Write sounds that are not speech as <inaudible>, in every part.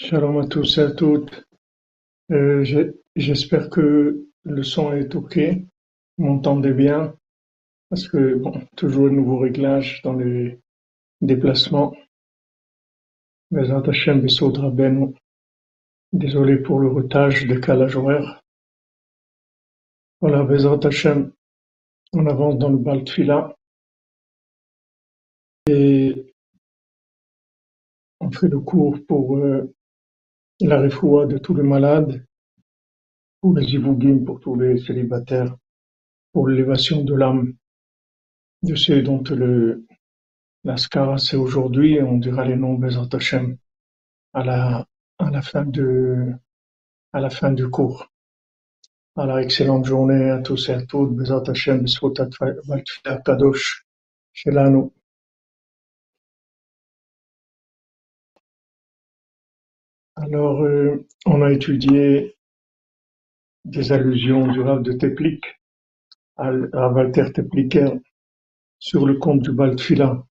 Shalom à tous et à toutes. Euh, J'espère que le son est OK. Vous m'entendez bien? Parce que, bon, toujours un nouveau réglage dans les déplacements. Bezrat Hashem, Besod Rabbeinu. Désolé pour le retard, décalage horaire. Voilà, Bezrat Hashem, on avance dans le bal Tfila et on fait le cours pour euh, la refoua de tous les malades, pour les ivougim, pour tous les célibataires, pour l'élévation de l'âme de ceux dont le, La Skara, c'est aujourd'hui on dira les noms Bezrat Hashem à la, à la fin de, à la fin du cours. Alors, excellente journée à tous et à toutes. Bezrat Hashem, Atfila Kadosh, Shelanu. Alors, euh, on a étudié des allusions du Rav de Teplik, à Walter Tepliker, sur le compte du Baltfila.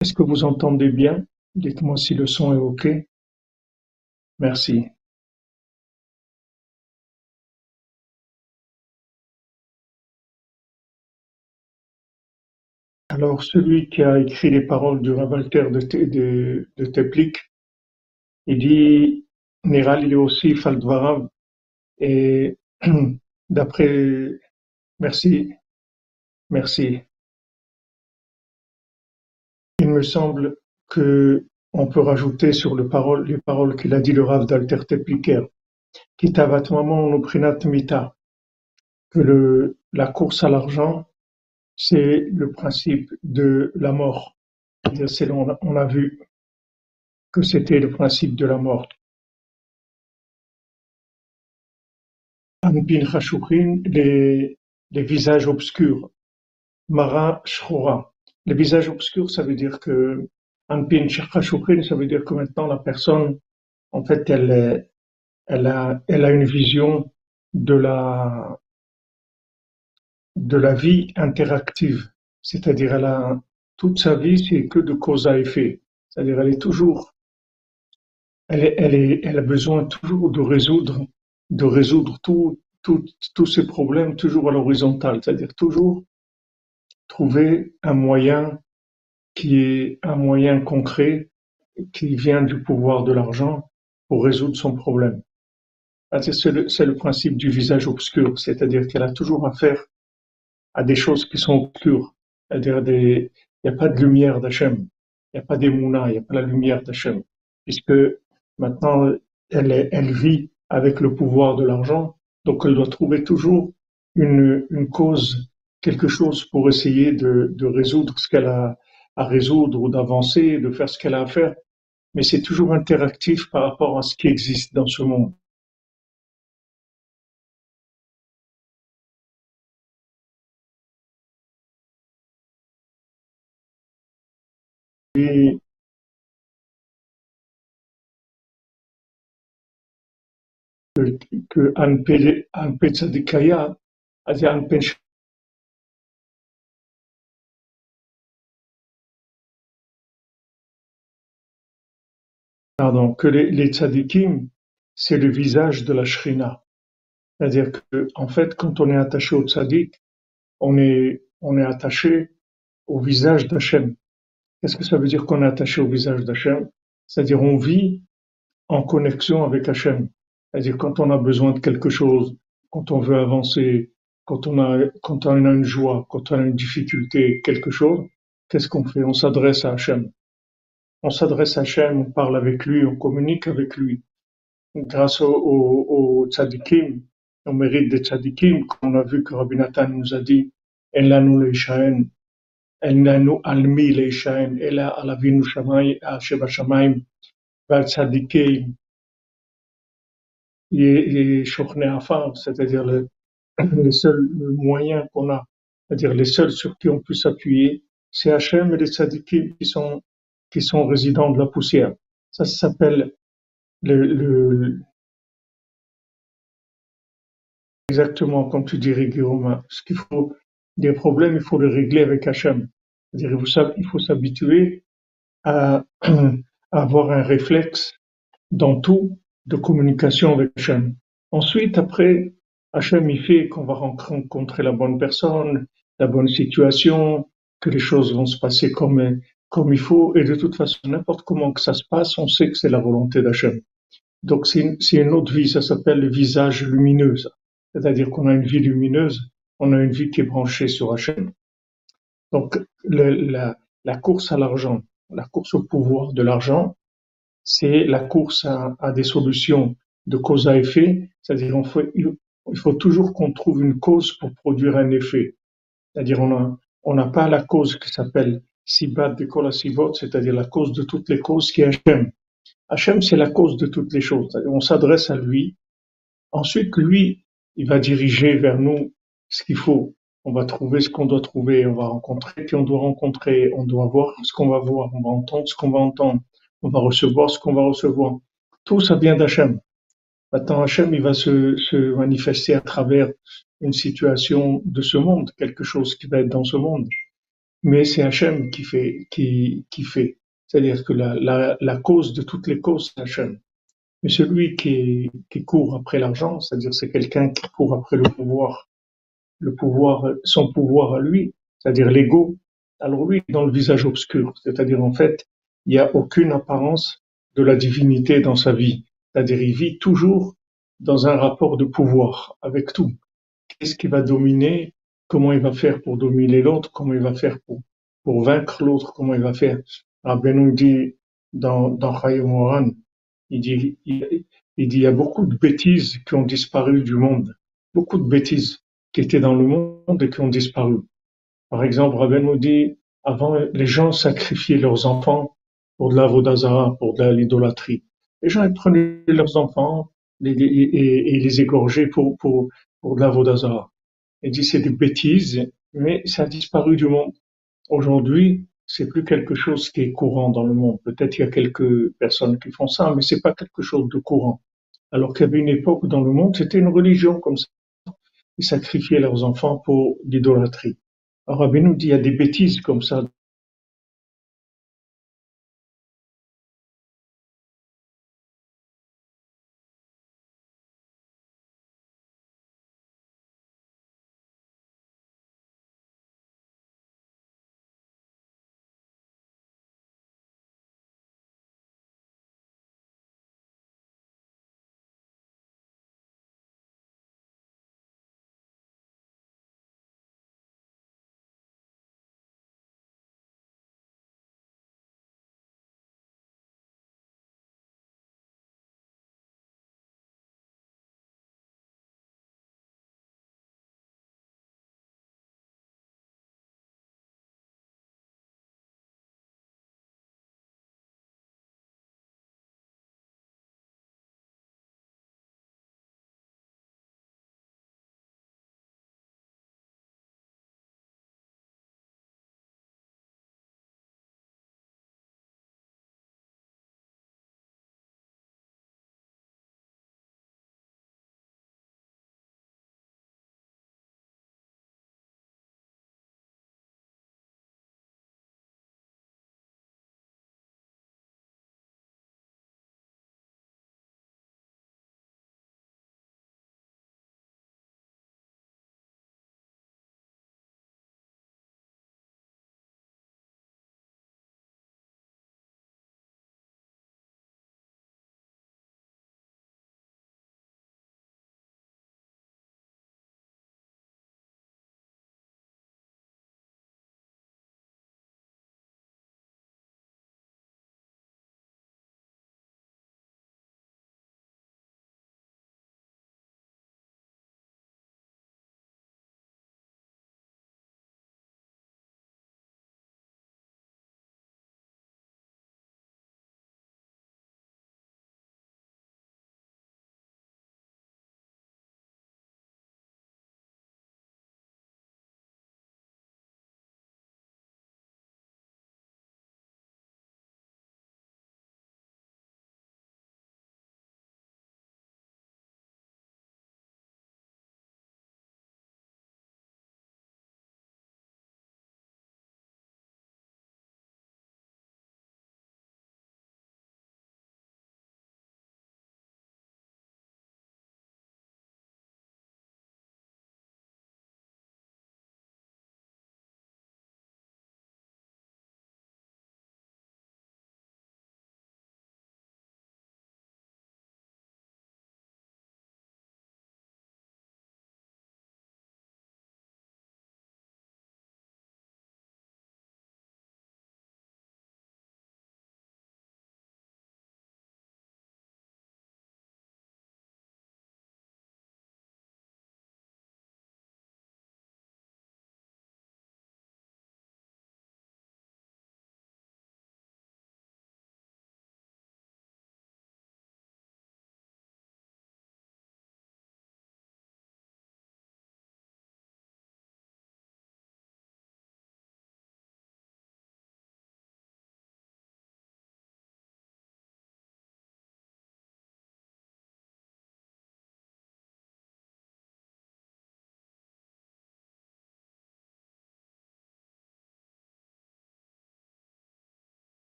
Est-ce que vous entendez bien? Dites-moi si le son est OK. Merci. Alors, celui qui a écrit les paroles du Rav Walter de, de, Teplik, il dit, est aussi Faldvarav, et <clears throat> d'après, merci, merci. Il me semble que on peut rajouter sur le parole, les paroles qu'il a dit le Rav d'Alter Tepliker, Kitavat Mamon Uprinat Mita, que le, la course à l'argent, c'est le principe de la mort. On a, vu que c'était le principe de la mort. Anpin Chashukhin, les, visages obscurs. Mara Shchora. Les visages obscurs, ça veut dire que Anpin Chashukhin, ça veut dire que maintenant la personne, en fait, elle, elle a, elle a une vision de la, de la vie interactive. C'est-à-dire, elle a, toute sa vie, c'est que de cause à effet. C'est-à-dire, elle est toujours, elle est, elle est, elle a besoin toujours de résoudre, de résoudre tous ces problèmes toujours à l'horizontale. C'est-à-dire, toujours trouver un moyen qui est un moyen concret qui vient du pouvoir de l'argent pour résoudre son problème. Ah, C'est le, le principe du visage obscur, c'est-à-dire qu'elle a toujours affaire à des choses qui sont obscures. C'est-à-dire il n'y a pas de lumière d'Hachem, il n'y a pas d'émouna, il n'y a pas la lumière d'Hachem, puisque maintenant elle, elle vit avec le pouvoir de l'argent, donc elle doit trouver toujours une, une cause, quelque chose pour essayer de, de résoudre ce qu'elle a à résoudre ou d'avancer, de faire ce qu'elle a à faire, mais c'est toujours interactif par rapport à ce qui existe dans ce monde. Que, pardon, que les, les tzadikim, c'est le visage de la shrina. C'est-à-dire que, en fait, quand on est attaché au tzadik, on est, on est attaché au visage d'Hachem. Qu'est-ce que ça veut dire qu'on est attaché au visage d'Hachem? C'est-à-dire, on vit en connexion avec Hachem. C'est-à-dire, quand on a besoin de quelque chose, quand on veut avancer, quand on a, quand on a une joie, quand on a une difficulté, quelque chose, qu'est-ce qu'on fait? On s'adresse à Hachem. On s'adresse à Hachem, on parle avec lui, on communique avec lui. grâce aux au, au tzadikim, au mérite des tzadikim, qu'on a vu que Rabbi Nathan nous a dit, En lanu leishaen, en lanu almi leishaen, ela alavinu shamay, sheba shamayim, val tzadikim, et afar, c'est-à-dire le, <clears throat> les seuls moyens qu'on a, c'est-à-dire les seuls sur qui on peut s'appuyer, c'est Hachem et les tzadikim qui sont, qui sont résidents de la poussière. Ça, s'appelle le, le, Exactement, comme tu dis, Guillaume, ce qu'il faut, des problèmes, il faut les régler avec Hachem. C'est-à-dire, il faut s'habituer <clears throat> à, avoir un réflexe dans tout de communication avec Hachem. Ensuite, après, Hachem il fait qu'on va rencontrer la bonne personne, la bonne situation, que les choses vont se passer comme, comme il faut, et de toute façon, n'importe comment que ça se passe, on sait que c'est la volonté d'Hachem. Donc c'est une, une, autre vie, ça s'appelle le visage lumineux. C'est-à-dire qu'on a une vie lumineuse, on a une vie qui est branchée sur Hachem. Donc la course à l'argent, la course au pouvoir de l'argent, c'est la course à, des solutions de cause à effet, c'est-à-dire il faut toujours qu'on trouve une cause pour produire un effet. C'est-à-dire on n'a pas la cause qui s'appelle Sibat de Kolasivot, c'est-à-dire la cause de toutes les causes qui est Hachem. Hachem, c'est la cause de toutes les choses. On s'adresse à lui. Ensuite, lui, il va diriger vers nous ce qu'il faut. On va trouver ce qu'on doit trouver, on va rencontrer qui on doit rencontrer, on doit voir ce qu'on va voir, on va entendre ce qu'on va entendre, on va recevoir ce qu'on va recevoir. Tout ça vient d'Hachem. Maintenant, Hachem, il va se, se manifester à travers une situation de ce monde, quelque chose qui va être dans ce monde. Mais c'est Hachem qui fait, qui, qui fait. C'est-à-dire que la, la, la, cause de toutes les causes, c'est Hachem. Mais celui qui, qui court après l'argent, c'est-à-dire c'est quelqu'un qui court après le pouvoir, le pouvoir, son pouvoir à lui, c'est-à-dire l'ego. Alors lui, dans le visage obscur, c'est-à-dire en fait, il n'y a aucune apparence de la divinité dans sa vie. C'est-à-dire il vit toujours dans un rapport de pouvoir avec tout. Qu'est-ce qui va dominer? Comment il va faire pour dominer l'autre? Comment il va faire pour, pour vaincre l'autre? Comment il va faire? Nous dit dans, dans Moran, il dit, il, dit, il y a beaucoup de bêtises qui ont disparu du monde. Beaucoup de bêtises qui étaient dans le monde et qui ont disparu. Par exemple, Rabbi nous dit, avant, les gens sacrifiaient leurs enfants pour de la vodazara, pour de l'idolâtrie. Les gens ils prenaient leurs enfants et, les égorgeaient pour, pour, pour de la vodazara. Il dit c'est des bêtises, mais ça a disparu du monde. Aujourd'hui, c'est plus quelque chose qui est courant dans le monde. Peut-être il y a quelques personnes qui font ça, mais c'est pas quelque chose de courant. Alors qu'il y avait une époque dans le monde, c'était une religion comme ça. Ils sacrifiaient leurs enfants pour l'idolâtrie. Alors Rabbi dit il y a des bêtises comme ça